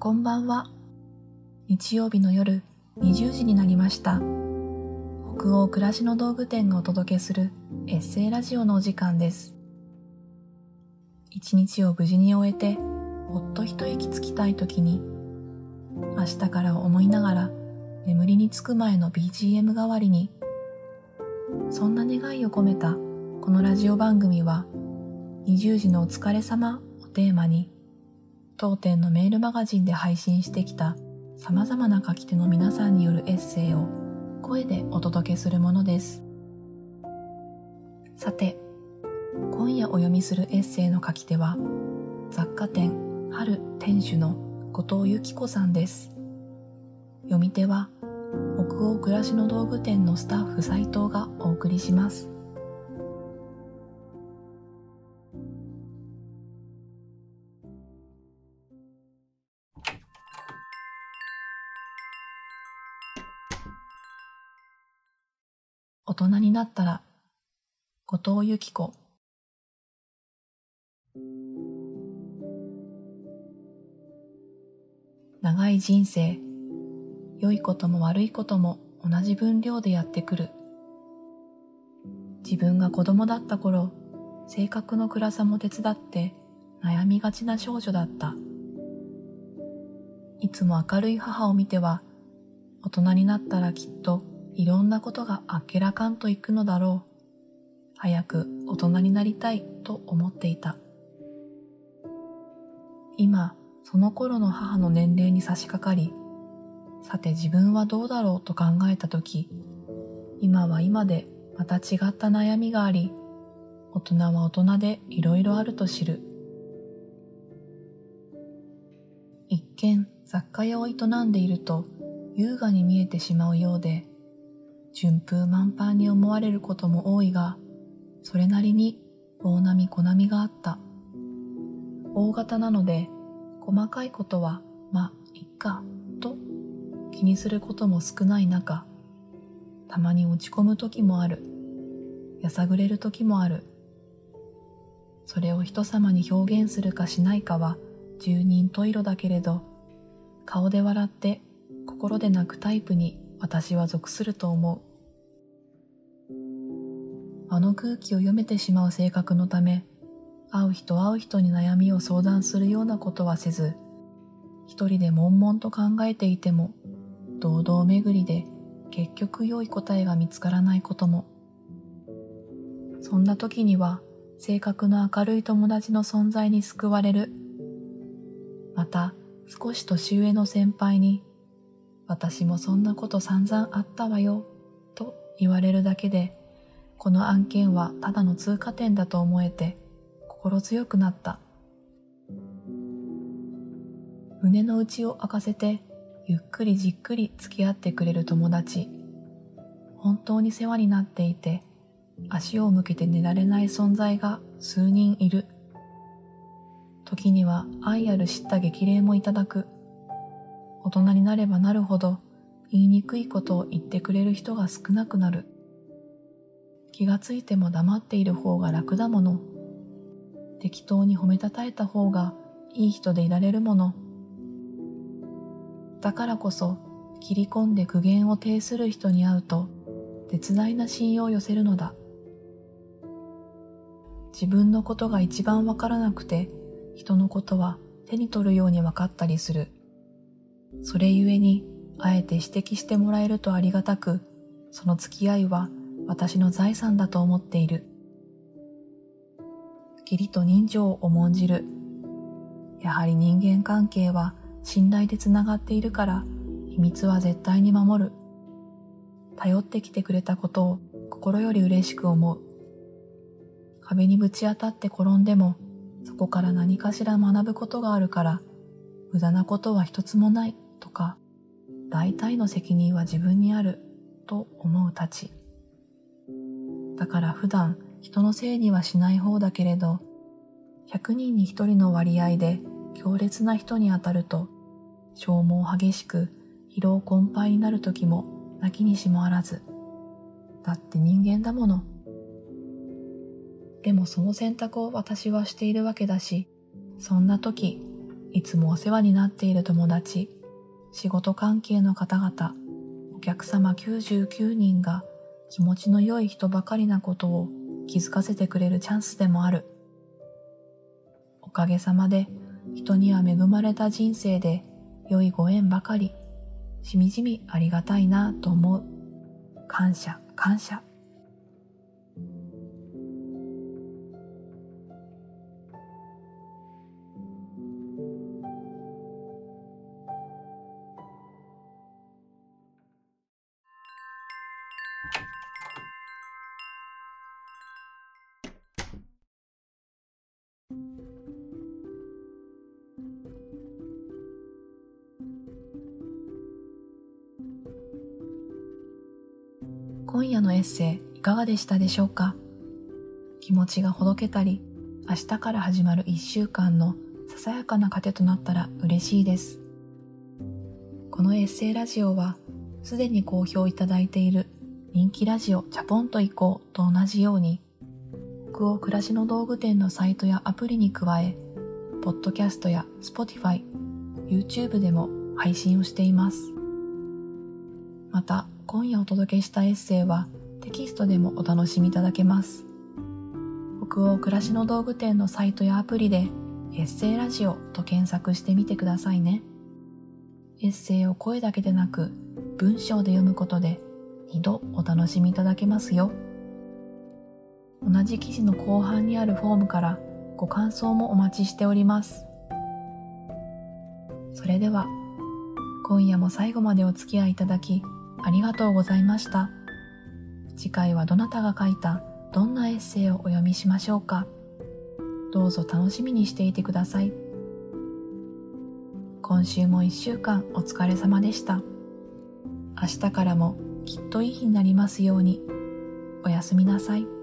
こんばんは。日曜日の夜20時になりました。北欧暮らしの道具店がお届けするエッセイラジオのお時間です。一日を無事に終えて、ほっと一息つきたい時に、明日からを思いながら眠りにつく前の BGM 代わりに、そんな願いを込めたこのラジオ番組は、20時のお疲れ様をテーマに、当店のメールマガジンで配信してきた様々な書き手の皆さんによるエッセイを声でお届けするものです。さて、今夜お読みするエッセイの書き手は、雑貨店春店主の後藤由紀子さんです。読み手は、北欧暮らしの道具店のスタッフ斉藤がお送りします。大人になったら、後藤由紀子。長い人生、良いことも悪いことも同じ分量でやってくる。自分が子供だった頃、性格の暗さも手伝って悩みがちな少女だった。いつも明るい母を見ては、大人になったらきっといろんなことがあっけらかんといくのだろう。早く大人になりたいと思っていた。今、その頃の母の年齢に差し掛かり、さて自分はどうだろうと考えたとき、今は今でまた違った悩みがあり、大人は大人でいろいろあると知る。一見雑貨屋を営んでいると優雅に見えてしまうようで、順風満帆に思われることも多いが、それなりに大波小波があった。大型なので、細かいことは、まあ、いっか、と気にすることも少ない中、たまに落ち込む時もある。やさぐれる時もある。それを人様に表現するかしないかは十人十色だけれど、顔で笑って心で泣くタイプに私は属すると思う。あの空気を読めてしまう性格のため、会う人会う人に悩みを相談するようなことはせず、一人で悶々と考えていても、堂々巡りで結局良い答えが見つからないことも。そんな時には、性格の明るい友達の存在に救われる。また、少し年上の先輩に、私もそんなこと散々あったわよ、と言われるだけで、この案件はただの通過点だと思えて心強くなった。胸の内を明かせてゆっくりじっくり付き合ってくれる友達。本当に世話になっていて足を向けて寝られない存在が数人いる。時には愛ある知った激励もいただく。大人になればなるほど言いにくいことを言ってくれる人が少なくなる。気がついても黙っている方が楽だもの。適当に褒めたたえた方がいい人でいられるもの。だからこそ切り込んで苦言を呈する人に会うと絶大な信用を寄せるのだ。自分のことが一番わからなくて人のことは手に取るようにわかったりする。それゆえにあえて指摘してもらえるとありがたく、その付き合いは私の財産だと思っている。義理と人情を重んじる。やはり人間関係は信頼でつながっているから、秘密は絶対に守る。頼ってきてくれたことを心より嬉しく思う。壁にぶち当たって転んでも、そこから何かしら学ぶことがあるから、無駄なことは一つもないとか、大体の責任は自分にあると思うたち。だから普段人のせいにはしない方だけれど、100人に1人の割合で強烈な人に当たると、消耗激しく疲労困憊になる時もなきにしもあらず。だって人間だもの。でもその選択を私はしているわけだし、そんな時、いつもお世話になっている友達、仕事関係の方々、お客様99人が気持ちの良い人ばかりなことを気づかせてくれるチャンスでもある。おかげさまで人には恵まれた人生で良いご縁ばかり、しみじみありがたいなと思う。感謝、感謝。今夜のエッセイいかがでしたでしょうか？気持ちがほどけたり、明日から始まる一週間のささやかな糧となったら嬉しいです。このエッセイラジオは、すでに好評いただいている人気ラジオチャポンと行こうと同じように、北欧暮らしの道具店のサイトやアプリに加え、ポッドキャストや Spotify、YouTube でも配信をしています。また、今夜お届けしたエッセイはテキストでもお楽しみいただけます。北欧暮らしの道具店のサイトやアプリでエッセイラジオと検索してみてくださいね。エッセイを声だけでなく文章で読むことで2度お楽しみいただけますよ。同じ記事の後半にあるフォームからご感想もお待ちしております。それでは今夜も最後までお付き合いいただきありがとうございました。次回はどなたが書いたどんなエッセイをお読みしましょうか。どうぞ楽しみにしていてください。今週も1週間お疲れ様でした。明日からもきっといい日になりますように。おやすみなさい。